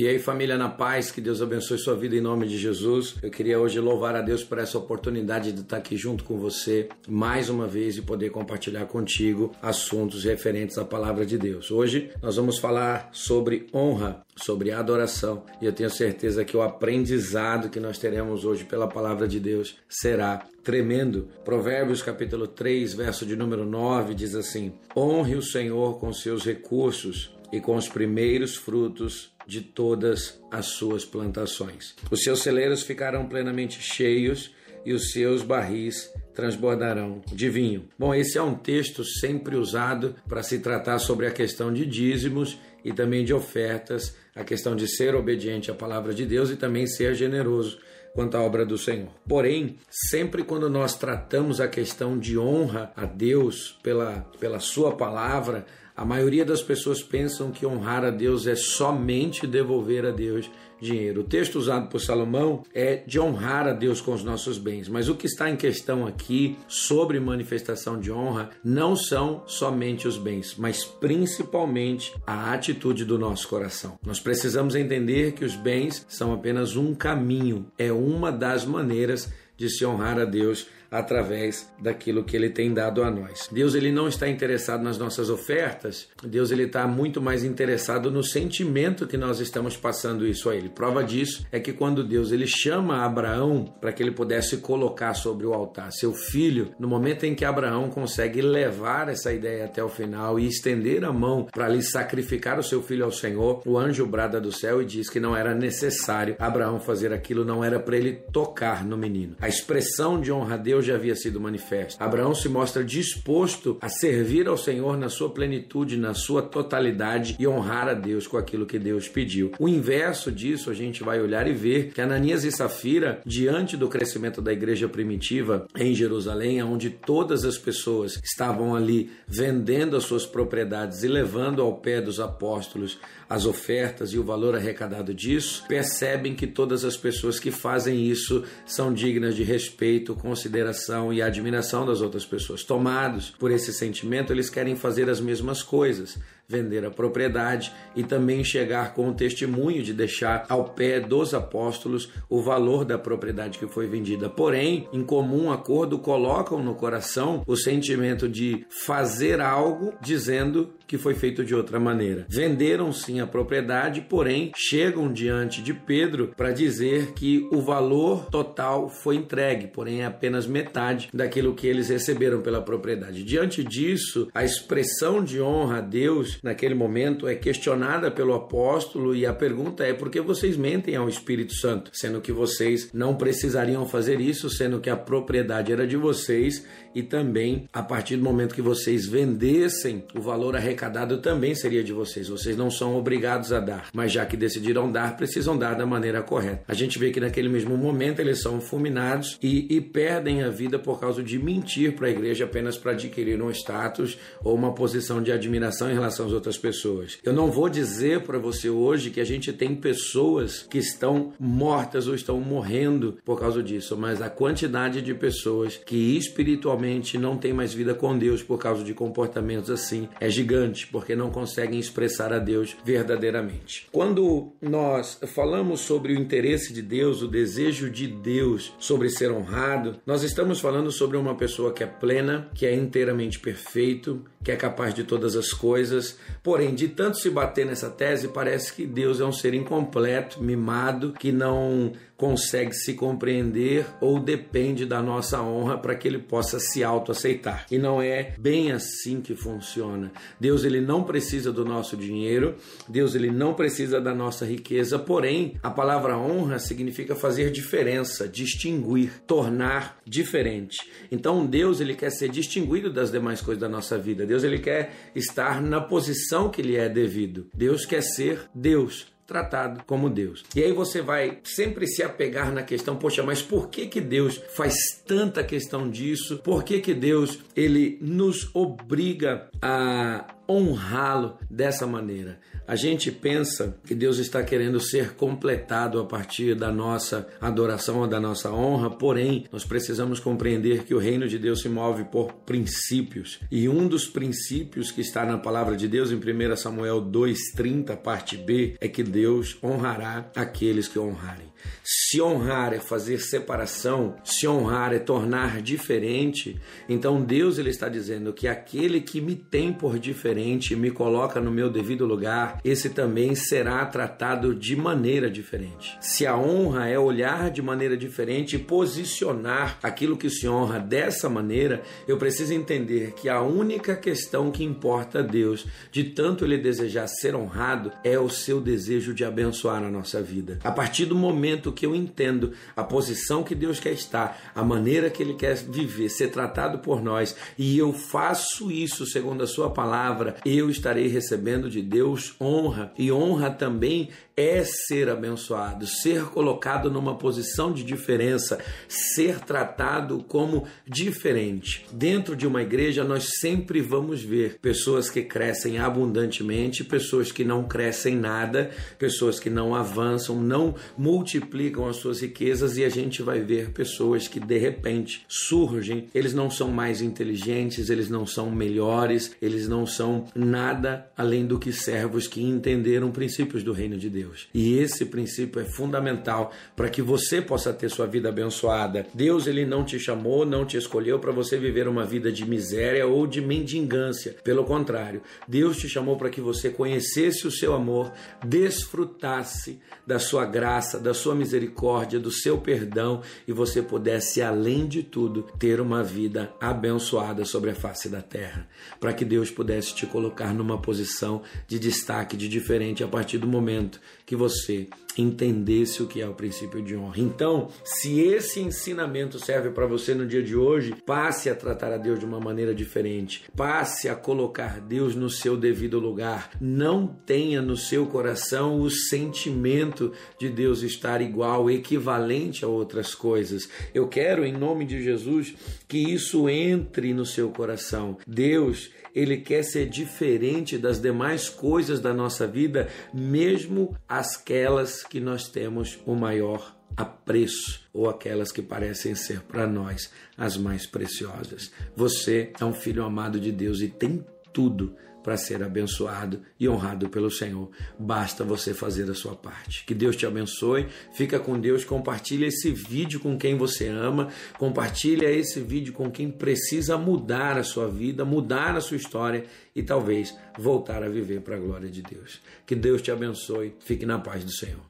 E aí, família, na paz, que Deus abençoe sua vida em nome de Jesus. Eu queria hoje louvar a Deus por essa oportunidade de estar aqui junto com você mais uma vez e poder compartilhar contigo assuntos referentes à palavra de Deus. Hoje nós vamos falar sobre honra, sobre adoração, e eu tenho certeza que o aprendizado que nós teremos hoje pela palavra de Deus será tremendo. Provérbios capítulo 3, verso de número 9 diz assim: Honre o Senhor com seus recursos e com os primeiros frutos de todas as suas plantações. Os seus celeiros ficarão plenamente cheios e os seus barris transbordarão de vinho. Bom, esse é um texto sempre usado para se tratar sobre a questão de dízimos e também de ofertas, a questão de ser obediente à palavra de Deus e também ser generoso quanto à obra do Senhor. Porém, sempre quando nós tratamos a questão de honra a Deus pela, pela Sua palavra, a maioria das pessoas pensam que honrar a Deus é somente devolver a Deus dinheiro. O texto usado por Salomão é de honrar a Deus com os nossos bens, mas o que está em questão aqui sobre manifestação de honra não são somente os bens, mas principalmente a atitude do nosso coração. Nós precisamos entender que os bens são apenas um caminho, é uma das maneiras de se honrar a Deus através daquilo que ele tem dado a nós. Deus ele não está interessado nas nossas ofertas, Deus ele está muito mais interessado no sentimento que nós estamos passando isso a ele. Prova disso é que quando Deus ele chama Abraão para que ele pudesse colocar sobre o altar seu filho, no momento em que Abraão consegue levar essa ideia até o final e estender a mão para lhe sacrificar o seu filho ao Senhor, o anjo brada do céu e diz que não era necessário Abraão fazer aquilo, não era para ele tocar no menino. A expressão de honra a Deus Deus já havia sido manifesto. Abraão se mostra disposto a servir ao Senhor na sua plenitude, na sua totalidade e honrar a Deus com aquilo que Deus pediu. O inverso disso a gente vai olhar e ver que Ananias e Safira, diante do crescimento da igreja primitiva em Jerusalém, onde todas as pessoas estavam ali vendendo as suas propriedades e levando ao pé dos apóstolos as ofertas e o valor arrecadado disso, percebem que todas as pessoas que fazem isso são dignas de respeito, consideração consideração e admiração das outras pessoas. Tomados por esse sentimento, eles querem fazer as mesmas coisas, vender a propriedade e também chegar com o testemunho de deixar ao pé dos apóstolos o valor da propriedade que foi vendida. Porém, em comum acordo, colocam no coração o sentimento de fazer algo dizendo que foi feito de outra maneira. Venderam sim a propriedade, porém chegam diante de Pedro para dizer que o valor total foi entregue, porém é apenas metade daquilo que eles receberam pela propriedade. Diante disso, a expressão de honra a Deus naquele momento é questionada pelo apóstolo e a pergunta é por que vocês mentem ao Espírito Santo, sendo que vocês não precisariam fazer isso, sendo que a propriedade era de vocês e também a partir do momento que vocês vendessem, o valor arrecadado também seria de vocês. Vocês não são obrigados a dar, mas já que decidiram dar, precisam dar da maneira correta. A gente vê que naquele mesmo momento eles são fulminados e, e perdem a vida por causa de mentir para a igreja apenas para adquirir um status ou uma posição de admiração em relação às outras pessoas. Eu não vou dizer para você hoje que a gente tem pessoas que estão mortas ou estão morrendo por causa disso, mas a quantidade de pessoas que espiritualmente não têm mais vida com Deus por causa de comportamentos assim é gigante, porque não conseguem expressar a Deus verdadeiramente. Quando nós falamos sobre o interesse de Deus, o desejo de Deus sobre ser honrado, nós estamos falando sobre uma pessoa que é plena, que é inteiramente perfeito, que é capaz de todas as coisas. Porém, de tanto se bater nessa tese, parece que Deus é um ser incompleto, mimado, que não consegue se compreender ou depende da nossa honra para que ele possa se autoaceitar. E não é bem assim que funciona. Deus ele não precisa do nosso dinheiro, Deus ele não precisa da nossa riqueza, porém, a palavra honra significa fazer diferença, distinguir, tornar diferente. Então, Deus ele quer ser distinguido das demais coisas da nossa vida. Deus ele quer estar na posição que lhe é devido. Deus quer ser Deus tratado como Deus. E aí você vai sempre se apegar na questão, poxa, mas por que que Deus faz tanta questão disso? Por que que Deus ele nos obriga a honrá-lo dessa maneira. A gente pensa que Deus está querendo ser completado a partir da nossa adoração da nossa honra, porém, nós precisamos compreender que o reino de Deus se move por princípios. E um dos princípios que está na palavra de Deus em 1 Samuel 2:30, parte B, é que Deus honrará aqueles que honrarem. Se honrar é fazer separação, se honrar é tornar diferente, então Deus ele está dizendo que aquele que me tem por diferente e me coloca no meu devido lugar, esse também será tratado de maneira diferente. Se a honra é olhar de maneira diferente e posicionar aquilo que se honra dessa maneira, eu preciso entender que a única questão que importa a Deus, de tanto ele desejar ser honrado, é o seu desejo de abençoar a nossa vida. A partir do momento que eu entendo a posição que Deus quer estar, a maneira que Ele quer viver, ser tratado por nós, e eu faço isso segundo a Sua palavra, eu estarei recebendo de Deus honra, e honra também é ser abençoado, ser colocado numa posição de diferença, ser tratado como diferente. Dentro de uma igreja, nós sempre vamos ver pessoas que crescem abundantemente, pessoas que não crescem nada, pessoas que não avançam, não multiplicam as suas riquezas, e a gente vai ver pessoas que de repente surgem, eles não são mais inteligentes, eles não são melhores, eles não são nada além do que servos que entenderam princípios do reino de Deus. E esse princípio é fundamental para que você possa ter sua vida abençoada. Deus ele não te chamou, não te escolheu para você viver uma vida de miséria ou de mendigância. Pelo contrário, Deus te chamou para que você conhecesse o seu amor, desfrutasse da sua graça, da sua misericórdia, do seu perdão e você pudesse além de tudo ter uma vida abençoada sobre a face da terra, para que Deus pudesse te colocar numa posição de destaque, de diferente a partir do momento que você entendesse o que é o princípio de honra. Então, se esse ensinamento serve para você no dia de hoje, passe a tratar a Deus de uma maneira diferente. Passe a colocar Deus no seu devido lugar. Não tenha no seu coração o sentimento de Deus estar igual, equivalente a outras coisas. Eu quero, em nome de Jesus, que isso entre no seu coração. Deus, ele quer ser diferente das demais coisas da nossa vida, mesmo aquelas que nós temos o maior apreço ou aquelas que parecem ser para nós as mais preciosas. Você é um filho amado de Deus e tem tudo para ser abençoado e honrado pelo Senhor. Basta você fazer a sua parte. Que Deus te abençoe. Fica com Deus. Compartilha esse vídeo com quem você ama. Compartilha esse vídeo com quem precisa mudar a sua vida, mudar a sua história e talvez voltar a viver para a glória de Deus. Que Deus te abençoe. Fique na paz do Senhor.